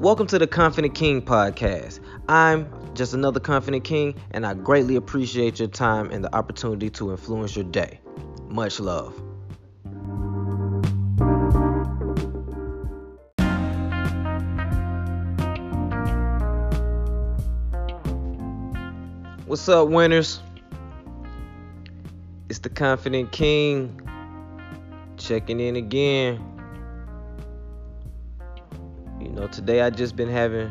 Welcome to the Confident King podcast. I'm just another Confident King, and I greatly appreciate your time and the opportunity to influence your day. Much love. What's up, winners? It's the Confident King checking in again. Know, today I just been having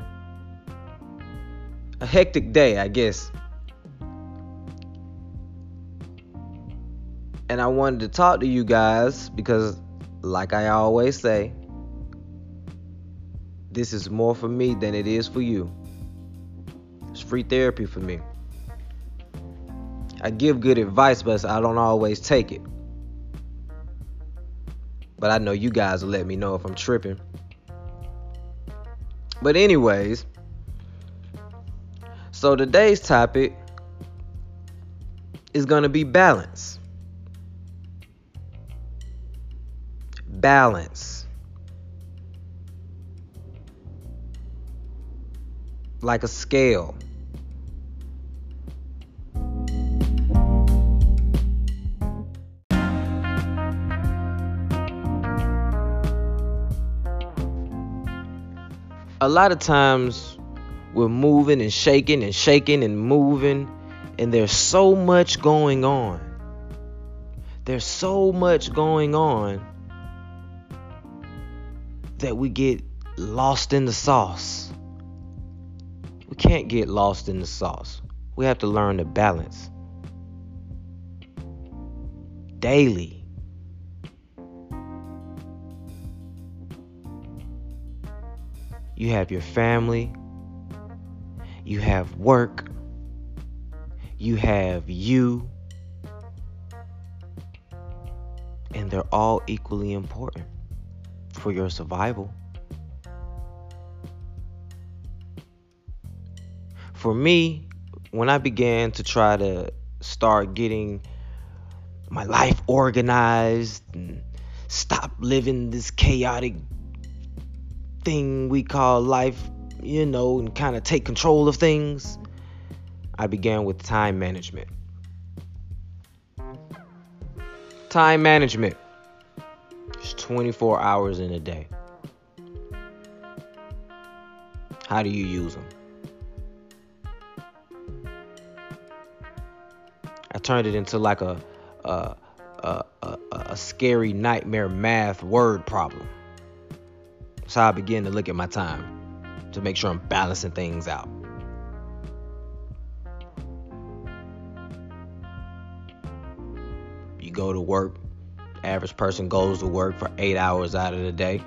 a hectic day, I guess. And I wanted to talk to you guys because, like I always say, this is more for me than it is for you. It's free therapy for me. I give good advice, but I don't always take it. But I know you guys will let me know if I'm tripping. But, anyways, so today's topic is going to be balance. Balance. Like a scale. A lot of times we're moving and shaking and shaking and moving, and there's so much going on. There's so much going on that we get lost in the sauce. We can't get lost in the sauce. We have to learn to balance daily. You have your family. You have work. You have you. And they're all equally important for your survival. For me, when I began to try to start getting my life organized and stop living this chaotic thing we call life, you know, and kind of take control of things, I began with time management. Time management. It's 24 hours in a day. How do you use them? I turned it into like a a, a, a, a scary nightmare math word problem. How I begin to look at my time to make sure I'm balancing things out. You go to work, average person goes to work for eight hours out of the day.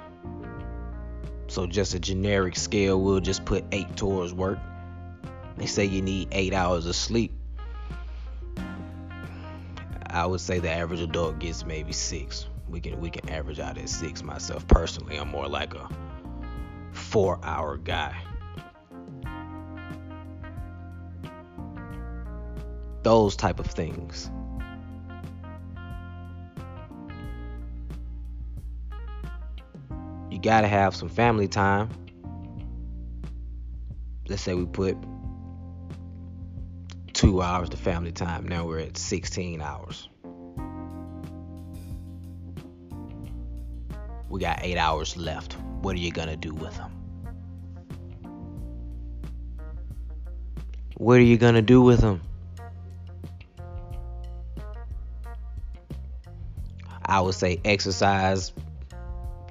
So, just a generic scale, we'll just put eight towards work. They say you need eight hours of sleep. I would say the average adult gets maybe six we can we can average out at six. Myself personally, I'm more like a four hour guy. Those type of things. You gotta have some family time. Let's say we put two hours to family time. Now we're at 16 hours. We got eight hours left. What are you gonna do with them? What are you gonna do with them? I would say exercise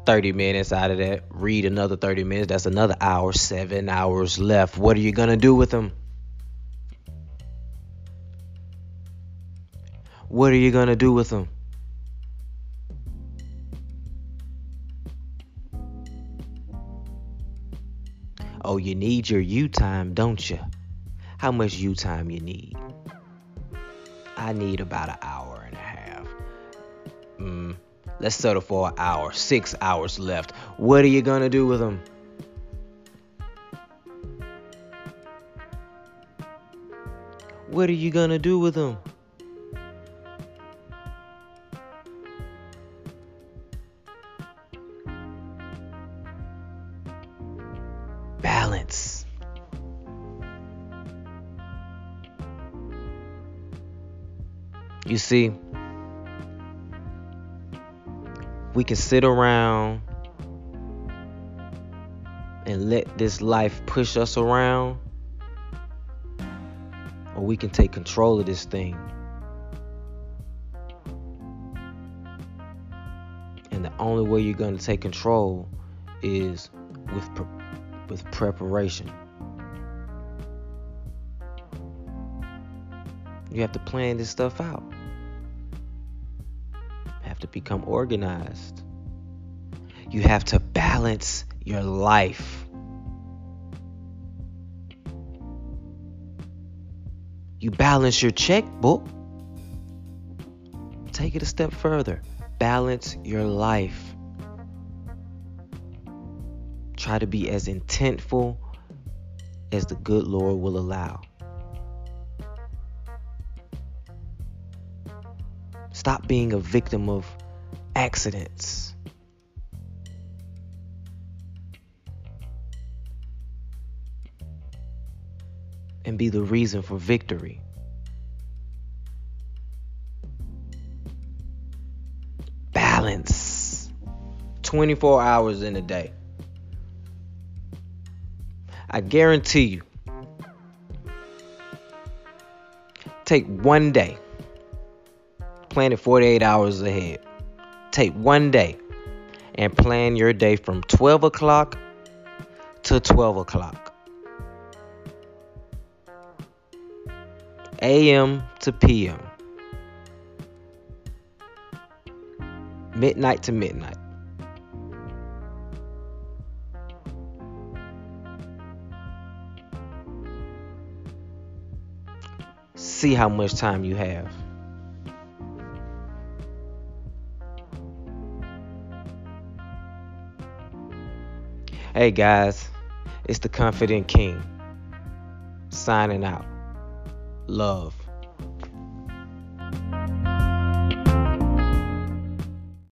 30 minutes out of that. Read another 30 minutes. That's another hour. Seven hours left. What are you gonna do with them? What are you gonna do with them? Oh, you need your you time, don't you? How much you time you need? I need about an hour and a half. Mm, let's settle for an hour. Six hours left. What are you gonna do with them? What are you gonna do with them? You see, we can sit around and let this life push us around, or we can take control of this thing. And the only way you're going to take control is with pre- with preparation. You have to plan this stuff out. You have to become organized. You have to balance your life. You balance your checkbook. Take it a step further. Balance your life. Try to be as intentful as the good Lord will allow. Stop being a victim of accidents. And be the reason for victory. Balance. 24 hours in a day. I guarantee you. Take one day plan it 48 hours ahead. Take one day and plan your day from 12 o'clock to 12 o'clock. AM to PM. Midnight to midnight. See how much time you have. Hey guys, it's the Confident King signing out. Love.